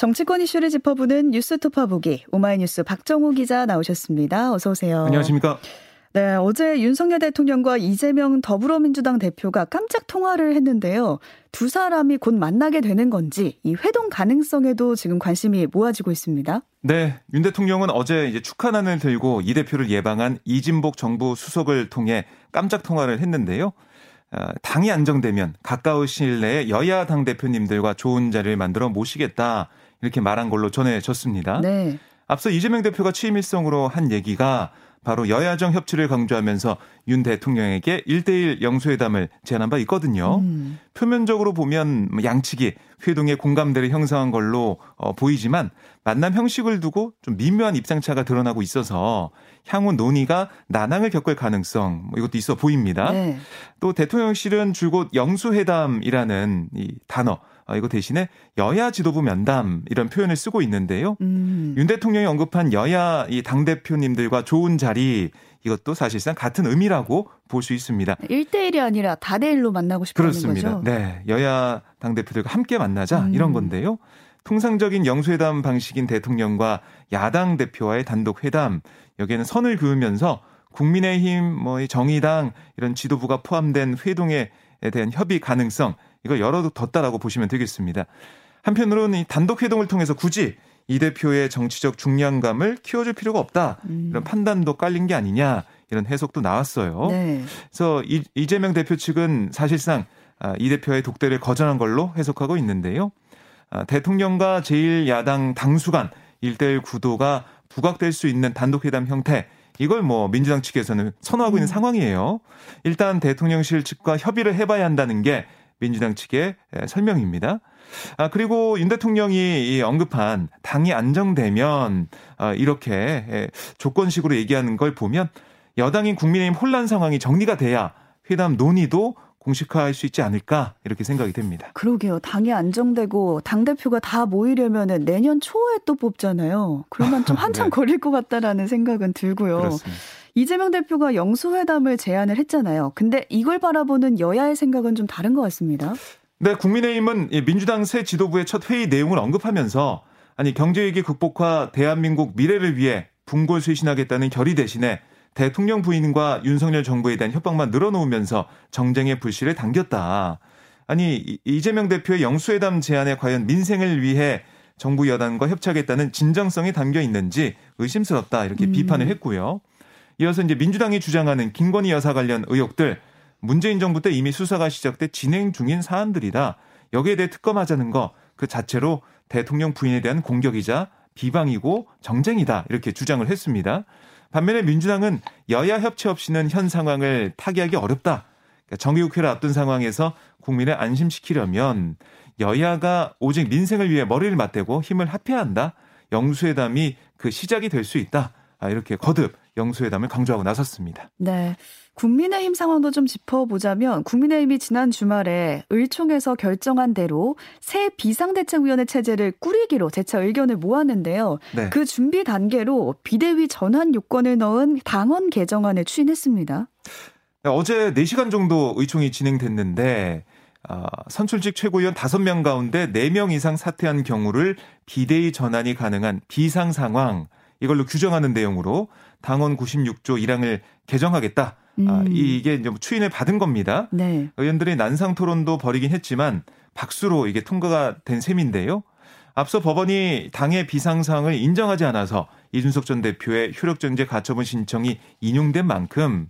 정치권 이슈를 짚어보는 뉴스토파 보기 오마이뉴스 박정호 기자 나오셨습니다. 어서 오세요. 안녕하십니까? 네, 어제 윤석열 대통령과 이재명 더불어민주당 대표가 깜짝 통화를 했는데요. 두 사람이 곧 만나게 되는 건지 이 회동 가능성에도 지금 관심이 모아지고 있습니다. 네, 윤 대통령은 어제 이제 축하난을 들고 이 대표를 예방한 이진복 정부 수석을 통해 깜짝 통화를 했는데요. 어, 당이 안정되면 가까운 시일 내에 여야 당 대표님들과 좋은 자리를 만들어 모시겠다 이렇게 말한 걸로 전해졌습니다. 네. 앞서 이재명 대표가 취임 일성으로 한 얘기가 바로 여야정 협치를 강조하면서 윤 대통령에게 1대1 영수회담을 제안한 바 있거든요. 음. 표면적으로 보면 뭐 양측이 회동의 공감대를 형성한 걸로 어, 보이지만 만남 형식을 두고 좀 미묘한 입장차가 드러나고 있어서 향후 논의가 난항을 겪을 가능성 뭐 이것도 있어 보입니다. 네. 또 대통령실은 줄곧 영수회담이라는 이 단어 어, 이거 대신에 여야 지도부 면담 이런 표현을 쓰고 있는데요. 음. 윤 대통령이 언급한 여야 이 당 대표님들과 좋은 자리 이것도 사실상 같은 의미라고 볼 수 있습니다. 1대1이 아니라 다대1로 만나고 싶다는 그렇습니다. 거죠? 네. 여야 당 대표들과 함께 만나자 음. 이런 건데요. 통상적인 영수회담 방식인 대통령과 야당 대표와의 단독 회담 여기에는 선을 그으면서 국민의힘 뭐 정의당 이런 지도부가 포함된 회동에 대한 협의 가능성 이걸 열어뒀다라고 보시면 되겠습니다. 한편으로는 이 단독 회동을 통해서 굳이 이 대표의 정치적 중량감을 키워줄 필요가 없다 음. 이런 판단도 깔린 게 아니냐 이런 해석도 나왔어요. 네. 그래서 이, 이재명 대표 측은 사실상 아, 이 대표의 독대를 거절한 걸로 해석하고 있는데요. 아, 대통령과 제1야당 당수간 1대1 구도가 부각될 수 있는 단독회담 형태 이걸 뭐 민주당 측에서는 선호하고 있는 음. 상황이에요. 일단 대통령실 측과 협의를 해봐야 한다는 게 민주당 측의 설명입니다. 아, 그리고 윤 대통령이 언급한 당이 안정되면 아, 이렇게 조건식으로 얘기하는 걸 보면 여당인 국민의힘 혼란 상황이 정리가 돼야 회담 논의도 공식화할 수 있지 않을까 이렇게 생각이 됩니다. 그러게요. 당이 안정되고 당 대표가 다 모이려면은 내년 초에 또 뽑잖아요. 그러면 좀 한참 네. 걸릴 것 같다라는 생각은 들고요. 그렇습니다. 이재명 대표가 영수회담을 제안을 했잖아요. 근데 이걸 바라보는 여야의 생각은 좀 다른 것 같습니다. 네, 국민의힘은 민주당 새 지도부의 첫 회의 내용을 언급하면서 아니 경제위기 극복과 대한민국 미래를 위해 분골 쇄신하겠다는 결의 대신에 대통령 부인과 윤석열 정부에 대한 협박만 늘어놓으면서 정쟁의 불씨를 당겼다. 아니 이재명 대표의 영수회담 제안에 과연 민생을 위해 정부 여당과 협치하겠다는 진정성이 담겨 있는지 의심스럽다 이렇게 음. 비판을 했고요. 이어서 이제 민주당이 주장하는 김건희 여사 관련 의혹들 문재인 정부 때 이미 수사가 시작돼 진행 중인 사안들이다. 여기에 대해 특검하자는 거 그 자체로 대통령 부인에 대한 공격이자 비방이고 정쟁이다. 이렇게 주장을 했습니다. 반면에 민주당은 여야 협치 없이는 현 상황을 타개하기 어렵다. 그러니까 정기국회를 앞둔 상황에서 국민을 안심시키려면 여야가 오직 민생을 위해 머리를 맞대고 힘을 합해야 한다. 영수회담이 그 시작이 될 수 있다. 아, 이렇게 거듭 영수회담을 강조하고 나섰습니다. 네. 국민의힘 상황도 좀 짚어보자면 국민의힘이 지난 주말에 의총에서 결정한 대로 새 비상대책위원회 체제를 꾸리기로 재차 의견을 모았는데요. 네. 그 준비 단계로 비대위 전환 요건을 넣은 당원 개정안을 추진했습니다. 네, 어제 4시간 정도 의총이 진행됐는데 어, 선출직 최고위원 5명 가운데 4명 이상 사퇴한 경우를 비대위 전환이 가능한 비상 상황 이걸로 규정하는 내용으로 당원 96조 1항을 개정하겠다. 아, 음. 아, 이게 이제 뭐 추인을 받은 겁니다. 네. 의원들이 난상 토론도 벌이긴 했지만 박수로 이게 통과가 된 셈인데요. 앞서 법원이 당의 비상상을 인정하지 않아서 이준석 전 대표의 효력정제 가처분 신청이 인용된 만큼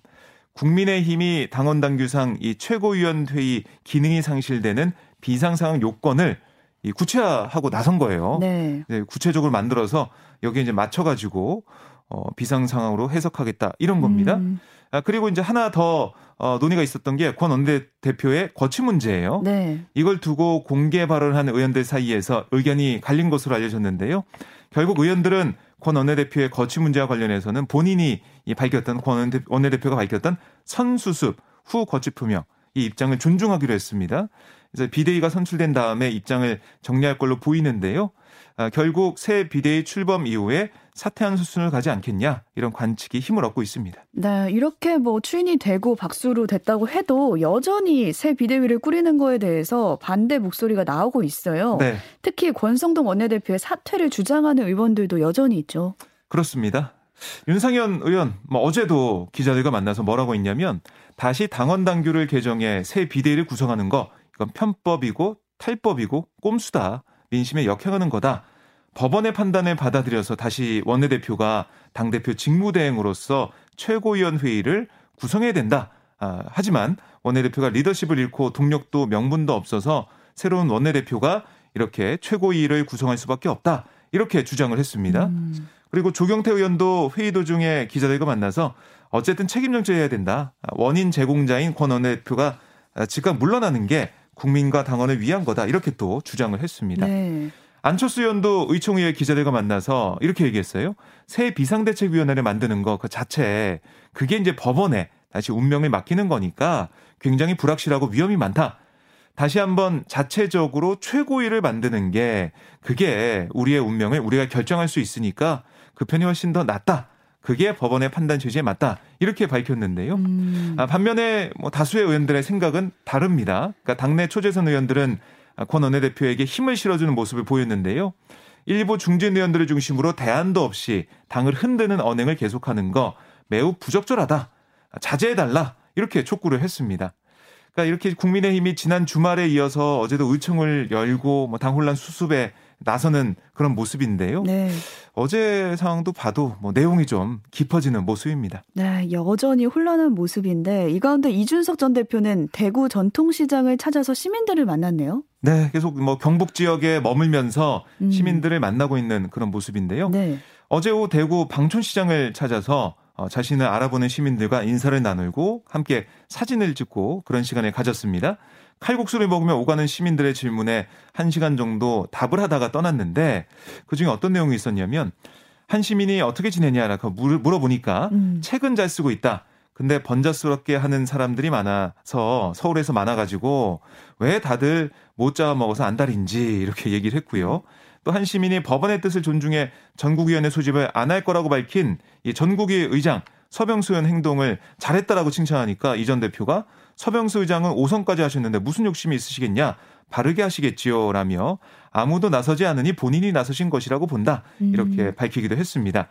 국민의힘이 당원 당규상 이 최고위원 회의 기능이 상실되는 비상상황 요건을 이 구체화하고 나선 거예요. 네. 네 구체적으로 만들어서 여기에 이제 맞춰가지고 어, 비상 상황으로 해석하겠다 이런 겁니다. 음. 아, 그리고 이제 하나 더 어, 논의가 있었던 게 권 원내대표의 거취 문제예요. 네. 이걸 두고 공개 발언한 의원들 사이에서 의견이 갈린 것으로 알려졌는데요. 결국 의원들은 권 원내대표의 거취 문제와 관련해서는 본인이 밝혔던 권 원내대표가 밝혔던 선수습 후 거취 표명 이 입장을 존중하기로 했습니다. 그래서 비대위가 선출된 다음에 입장을 정리할 걸로 보이는데요. 아, 결국 새 비대위 출범 이후에 사퇴한 수순을 가지 않겠냐 이런 관측이 힘을 얻고 있습니다. 네, 이렇게 뭐 추인이 되고 박수로 됐다고 해도 여전히 새 비대위를 꾸리는 거에 대해서 반대 목소리가 나오고 있어요. 네. 특히 권성동 원내대표의 사퇴를 주장하는 의원들도 여전히 있죠. 그렇습니다. 윤상현 의원 뭐 어제도 기자들과 만나서 뭐라고 했냐면 다시 당원 당규를 개정해 새 비대위를 구성하는 거 이건 편법이고 탈법이고 꼼수다. 민심에 역행하는 거다. 법원의 판단을 받아들여서 다시 원내대표가 당대표 직무대행으로서 최고위원 회의를 구성해야 된다. 아, 하지만 원내대표가 리더십을 잃고 동력도 명분도 없어서 새로운 원내대표가 이렇게 최고위를 구성할 수밖에 없다. 이렇게 주장을 했습니다. 음. 그리고 조경태 의원도 회의 도중에 기자들과 만나서 어쨌든 책임 정치해야 된다. 원인 제공자인 권 원내대표가 즉각 물러나는 게 국민과 당원을 위한 거다. 이렇게 또 주장을 했습니다. 네. 안철수 의원도 의총위의 기자들과 만나서 이렇게 얘기했어요. 새 비상대책위원회를 만드는 거 그 자체 그게 이제 법원에 다시 운명을 맡기는 거니까 굉장히 불확실하고 위험이 많다. 다시 한번 자체적으로 최고위를 만드는 게 그게 우리의 운명을 우리가 결정할 수 있으니까 그 편이 훨씬 더 낫다. 그게 법원의 판단 취지에 맞다. 이렇게 밝혔는데요. 음. 아, 반면에 뭐 다수의 의원들의 생각은 다릅니다. 그러니까 당내 초재선 의원들은 권 원내대표에게 힘을 실어주는 모습을 보였는데요. 일부 중진 의원들을 중심으로 대안도 없이 당을 흔드는 언행을 계속하는 거 매우 부적절하다. 자제해달라. 이렇게 촉구를 했습니다. 그러니까 이렇게 국민의힘이 지난 주말에 이어서 어제도 의총을 열고 뭐 당혼란 수습에 나서는 그런 모습인데요. 네. 어제 상황도 봐도 뭐 내용이 좀 깊어지는 모습입니다. 네, 여전히 혼란한 모습인데 이 가운데 이준석 전 대표는 대구 전통시장을 찾아서 시민들을 만났네요. 네, 계속 뭐 경북 지역에 머물면서 음. 시민들을 만나고 있는 그런 모습인데요. 네. 어제 오후 대구 방촌시장을 찾아서 어, 자신을 알아보는 시민들과 인사를 나누고 함께 사진을 찍고 그런 시간을 가졌습니다. 칼국수를 먹으며 오가는 시민들의 질문에 한 시간 정도 답을 하다가 떠났는데 그 중에 어떤 내용이 있었냐면 한 시민이 어떻게 지내냐라고 물어보니까 음. 책은 잘 쓰고 있다. 근데 번잡스럽게 하는 사람들이 많아서 서울에서 많아가지고 왜 다들 못 잡아 먹어서 안달인지 이렇게 얘기를 했고요. 또 한 시민이 법원의 뜻을 존중해 전국위원회 소집을 안 할 거라고 밝힌 이 전국위 의장 서병수 의원 행동을 잘했다라고 칭찬하니까 이 전 대표가 서병수 의장은 5선까지 하셨는데 무슨 욕심이 있으시겠냐? 바르게 하시겠지요. 라며 아무도 나서지 않으니 본인이 나서신 것이라고 본다. 이렇게 음. 밝히기도 했습니다.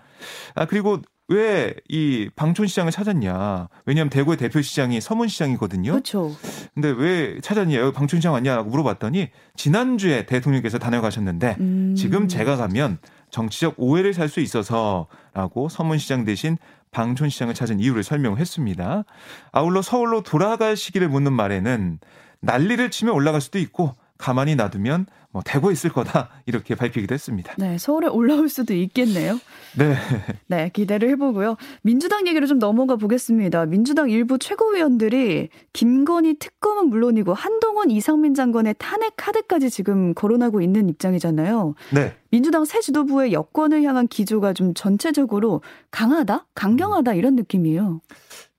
아, 그리고 왜 이 방촌시장을 찾았냐. 왜냐하면 대구의 대표 시장이 서문시장이거든요. 그렇죠. 근데 왜 찾았냐. 여기 방촌시장 왔냐고 물어봤더니 지난주에 대통령께서 다녀가셨는데 음. 지금 제가 가면 정치적 오해를 살 수 있어서라고 서문시장 대신 방촌시장을 찾은 이유를 설명했습니다. 아울러 서울로 돌아갈 시기를 묻는 말에는 난리를 치며 올라갈 수도 있고 가만히 놔두면 뭐 되고 있을 거다 이렇게 밝히기도 했습니다. 네, 서울에 올라올 수도 있겠네요. 네. 네, 기대를 해보고요. 민주당 얘기를 좀 넘어가 보겠습니다. 민주당 일부 최고위원들이 김건희 특검은 물론이고 한동훈 이상민 장관의 탄핵 카드까지 지금 거론하고 있는 입장이잖아요. 네. 민주당 새 지도부의 여권을 향한 기조가 좀 전체적으로 강하다, 강경하다 이런 느낌이에요.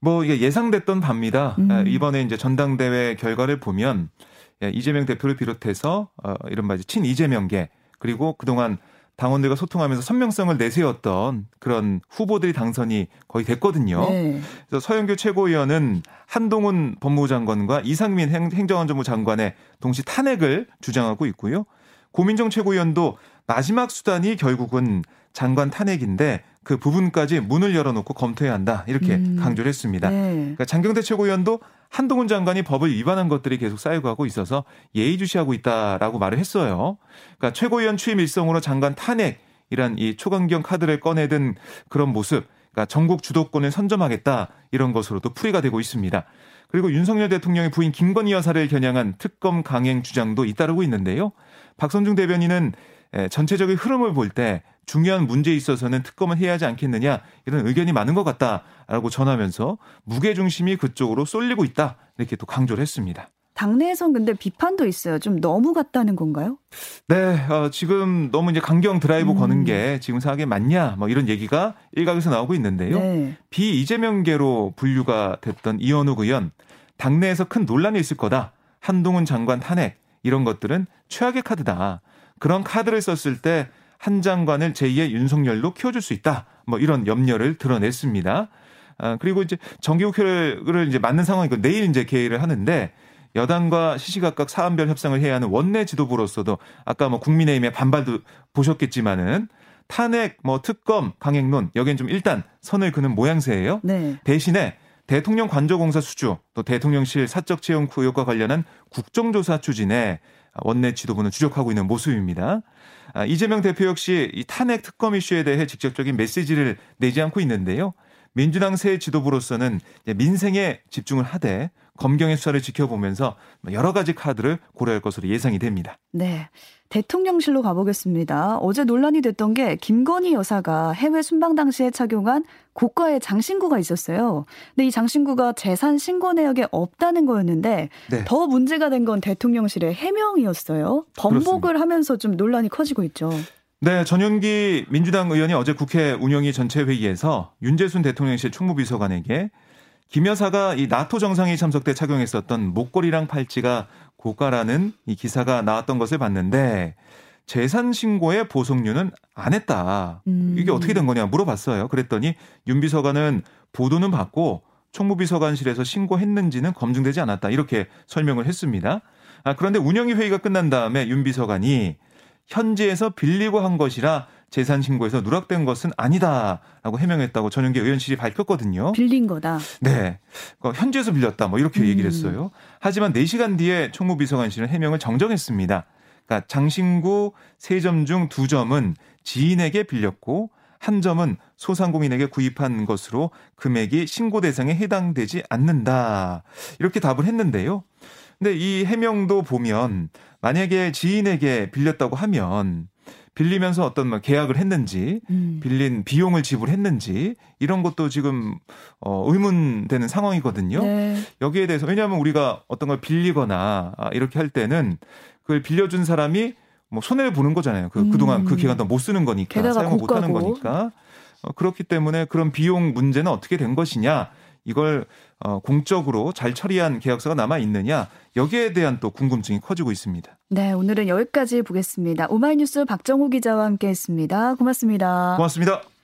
뭐 이게 예상됐던 바입니다. 음. 이번에 이제 전당대회 결과를 보면 예, 이재명 대표를 비롯해서 어, 이른바 친 이재명계 그리고 그동안 당원들과 소통하면서 선명성을 내세웠던 그런 후보들이 당선이 거의 됐거든요. 네. 그래서 서영교 최고위원은 한동훈 법무부 장관과 이상민 행정안전부 장관의 동시 탄핵을 주장하고 있고요. 고민정 최고위원도 마지막 수단이 결국은 장관 탄핵인데 그 부분까지 문을 열어놓고 검토해야 한다 이렇게 음. 강조를 했습니다. 네. 그러니까 장경태 최고위원도 한동훈 장관이 법을 위반한 것들이 계속 쌓이고 하고 있어서 예의주시하고 있다라고 말을 했어요. 그러니까 최고위원 취임 일성으로 장관 탄핵 이란 이 초강경 카드를 꺼내든 그런 모습, 그러니까 전국 주도권을 선점하겠다 이런 것으로도 풀이가 되고 있습니다. 그리고 윤석열 대통령의 부인 김건희 여사를 겨냥한 특검 강행 주장도 잇따르고 있는데요. 박선중 대변인은 전체적인 흐름을 볼 때 중요한 문제에 있어서는 특검을 해야 하지 않겠느냐 이런 의견이 많은 것 같다라고 전하면서 무게 중심이 그쪽으로 쏠리고 있다 이렇게 또 강조를 했습니다. 당내에선 근데 비판도 있어요. 좀 너무 같다는 건가요? 네, 어, 지금 너무 이제 강경 드라이브 음. 거는 게 지금 상황에 맞냐, 뭐 이런 얘기가 일각에서 나오고 있는데요. 네. 비 이재명계로 분류가 됐던 이현욱 의원, 당내에서 큰 논란이 있을 거다. 한동훈 장관 탄핵 이런 것들은 최악의 카드다. 그런 카드를 썼을 때 한 장관을 제2의 윤석열로 키워줄 수 있다. 뭐 이런 염려를 드러냈습니다. 아, 그리고 이제 정기국회를 이제 맞는 상황이고 내일 이제 개의를 하는데 여당과 시시각각 사안별 협상을 해야 하는 원내 지도부로서도 아까 뭐 국민의힘의 반발도 보셨겠지만은 탄핵, 뭐 특검, 강행론 여기엔 좀 일단 선을 그는 모양새예요. 네. 대신에 대통령 관저공사 수주 또 대통령실 사적 채용 의혹과 관련한 국정조사 추진에 원내 지도부는 주력하고 있는 모습입니다. 아, 이재명 대표 역시 이 탄핵 특검 이슈에 대해 직접적인 메시지를 내지 않고 있는데요. 민주당 새 지도부로서는 민생에 집중을 하되 검경의 수사를 지켜보면서 여러 가지 카드를 고려할 것으로 예상이 됩니다. 네. 대통령실로 가보겠습니다. 어제 논란이 됐던 게 김건희 여사가 해외 순방 당시에 착용한 고가의 장신구가 있었어요. 근데 이 장신구가 재산 신고 내역에 없다는 거였는데 네. 더 문제가 된 건 대통령실의 해명이었어요. 번복을 그렇습니다. 하면서 좀 논란이 커지고 있죠. 네, 전윤기 민주당 의원이 어제 국회 운영위 전체 회의에서 윤재순 대통령실 총무비서관에게 김 여사가 이 나토 정상회의 참석 때 착용했었던 목걸이랑 팔찌가 고가라는 이 기사가 나왔던 것을 봤는데 재산 신고의 보석류는 안 했다. 음. 이게 어떻게 된 거냐 물어봤어요. 그랬더니 윤 비서관은 보도는 받고 총무비서관실에서 신고했는지는 검증되지 않았다. 이렇게 설명을 했습니다. 아, 그런데 운영위 회의가 끝난 다음에 윤 비서관이 현지에서 빌리고 한 것이라 재산 신고에서 누락된 것은 아니다라고 해명했다고 전용기 의원실이 밝혔거든요. 빌린 거다. 네. 그러니까 현지에서 빌렸다. 뭐 이렇게 음. 얘기를 했어요. 하지만 4시간 뒤에 총무비서관실은 해명을 정정했습니다. 그러니까 장신구 3점 중 2점은 지인에게 빌렸고 한 점은 소상공인에게 구입한 것으로 금액이 신고 대상에 해당되지 않는다. 이렇게 답을 했는데요. 근데 이 해명도 보면 만약에 지인에게 빌렸다고 하면 빌리면서 어떤 뭐 계약을 했는지 음. 빌린 비용을 지불했는지 이런 것도 지금 어 의문되는 상황이거든요. 네. 여기에 대해서 왜냐하면 우리가 어떤 걸 빌리거나 아, 이렇게 할 때는 그걸 빌려준 사람이 뭐 손해를 보는 거잖아요. 그 음. 그동안 그 기간 동안 못 쓰는 거니까 사용을 못 하는 거니까. 어, 그렇기 때문에 그런 비용 문제는 어떻게 된 것이냐 이걸 어, 공적으로 잘 처리한 계약서가 남아 있느냐 여기에 대한 또 궁금증이 커지고 있습니다. 네, 오늘은 여기까지 보겠습니다. 오마이뉴스 박정호 기자와 함께했습니다. 고맙습니다. 고맙습니다.